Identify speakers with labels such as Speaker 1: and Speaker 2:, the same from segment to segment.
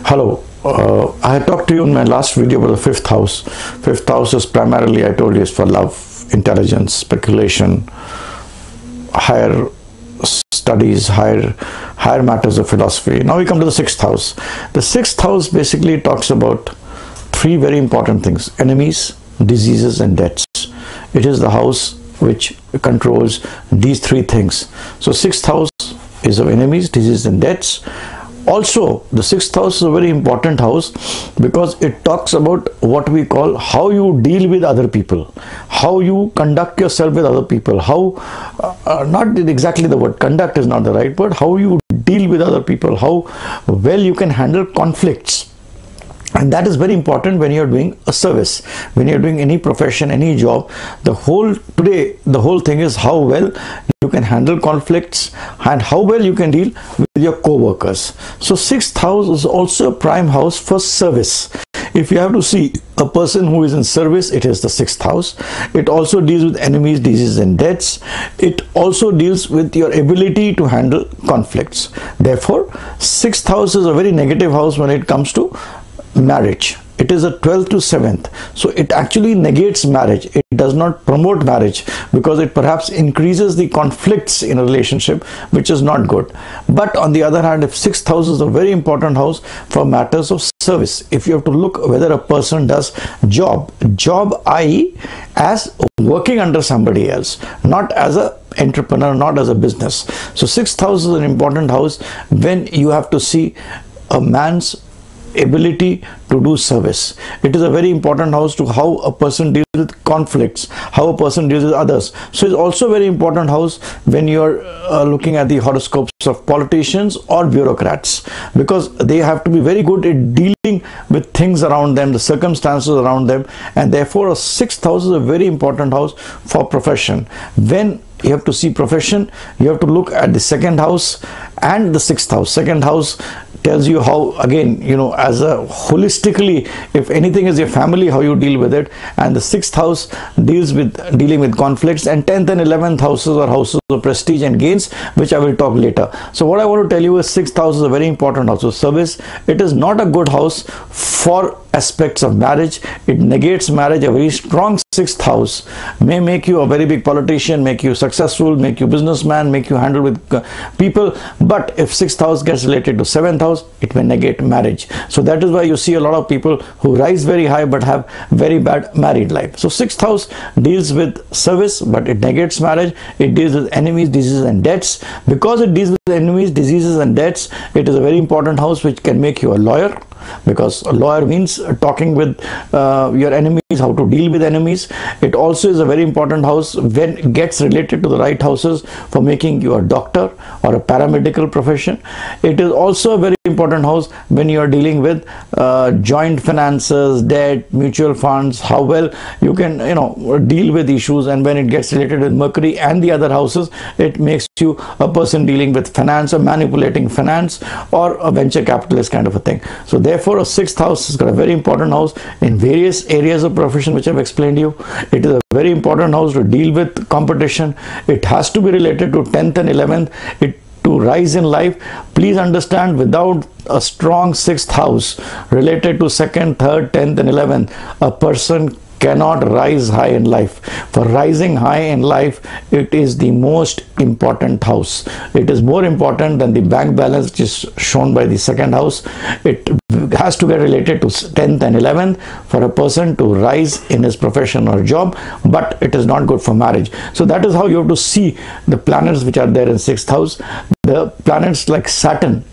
Speaker 1: Hello. Uh, I talked to you in my last video about the fifth house. Fifth house is primarily, I told you, is for love, intelligence, speculation, higher studies, higher higher matters of philosophy. Now we come to the sixth house. The sixth house basically talks about three very important things: enemies, diseases, and debts. It is the house which controls these three things. So sixth house is of enemies, diseases, and debts also the sixth house is a very important house because it talks about what we call how you deal with other people how you conduct yourself with other people how uh, uh, not exactly the word conduct is not the right word how you deal with other people how well you can handle conflicts and that is very important when you're doing a service. When you're doing any profession any job the whole today the whole thing is how well you can handle conflicts and how well you can deal with your co-workers. So sixth house is also a prime house for service. If you have to see a person who is in service it is the sixth house. It also deals with enemies diseases and deaths it also deals with your ability to handle conflicts. Therefore sixth house is a very negative house when it comes to marriage. It is a 12th to 7th so it actually negates marriage. It does not promote marriage because it perhaps increases the conflicts in a relationship which is not good. But on the other hand if 6th house is a very important house for matters of service if you have to look whether a person does job job i as working under somebody else not as a entrepreneur not as a business. So 6th house is an important house when you have to see a man's ability to do service. It is a very important house to how a person deals with conflicts, how a person deals with others. So it's also very important house when you're uh, looking at the horoscopes of politicians or bureaucrats because they have to be very good at dealing with things around them, the circumstances around them and therefore a sixth house is a very important house for profession. When you have to see profession, you have to look at the second house and the sixth house. Second house tells you how again you know as a holistically if anything is your family how you deal with it. And the sixth house deals with dealing with conflicts. And 10th and 11th houses are houses of prestige and gains which i will talk later. So what i want to tell you is sixth house is a very important house of service. It is not a good house for aspects of marriage. It negates marriage a very strong sixth house may make you a very big politician make you successful make you businessman make you handle with uh, people. But if sixth house gets related to seventh house it may negate marriage. So that is why you see a lot of people who rise very high but have very bad married life. So sixth house deals with service but it negates marriage. It deals with enemies diseases and debts. Because it deals with enemies diseases and debts it is a very important house which can make you a lawyer because a lawyer means talking with uh, your enemies how to deal with enemies. It also is a very important house when gets related to the right houses for making you a doctor or a paramedical profession. It is also a very important house when you are dealing with uh, joint finances debt mutual funds how well you can you know deal with issues. And when it gets related with mercury and the other houses it makes you a person dealing with finance or manipulating finance or a venture capitalist kind of a thing. So therefore a sixth house got a very important house in various areas of profession which I've explained to you. It is a very important house to deal with competition. It has to be related to 10th and 11th. It to rise in life please understand without a strong sixth house related to second third 10th and 11th a person cannot rise high in life. For rising high in life, it is the most important house. It is more important than the bank balance which is shown by the second house. It has to get related to 10th and 11th for a person to rise in his profession or job, but it is not good for marriage. So that is how you have to see the planets which are there in sixth house. The planets like Saturn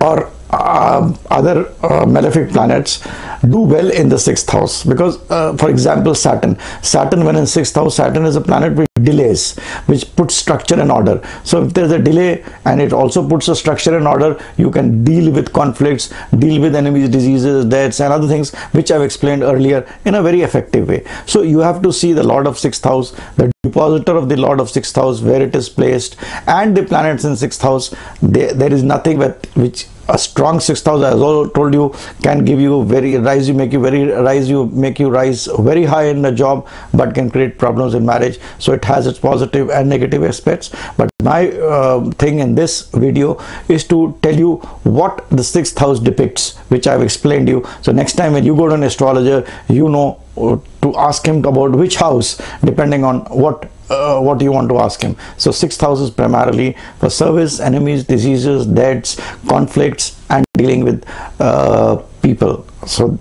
Speaker 1: or uh, other uh, malefic planets do well in the sixth house. Because uh, for example saturn. Saturn when in sixth house saturn is a planet which delays which puts structure and order. So if there's a delay and it also puts a structure and order you can deal with conflicts deal with enemies diseases deaths and other things which i've explained earlier in a very effective way. So you have to see the lord of sixth house the depositor of the lord of sixth house where it is placed and the planets in sixth house. They, there is nothing with which a strong sixth house as I told you can give you very rise you make you very rise you make you rise very high in the job but can create problems in marriage. So it has its positive and negative aspects. But my uh, thing in this video is to tell you what the sixth house depicts which i've explained you. So next time when you go to an astrologer you know uh, to ask him about which house depending on what uh, what you want to ask him. So sixth house is primarily for service enemies diseases debts conflicts and dealing with uh, people. So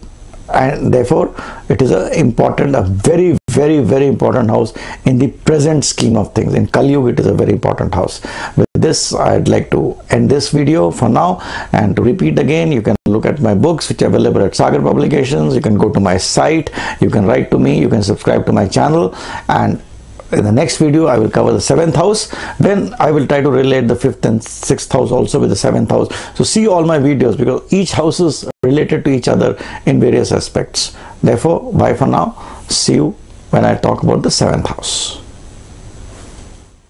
Speaker 1: and therefore it is a important a very very very important house in the present scheme of things. In Kali Yuga it is a very important house. With this I'd like to end this video for now. And to repeat again you can look at my books which are available at Sagar Publications. You can go to my site. You can write to me. You can subscribe to my channel. And in the next video I will cover the seventh house. Then I will try to relate the fifth and sixth house also with the seventh house. So see all my videos because each house is related to each other in various aspects. Therefore bye for now. See you when I talk about the seventh house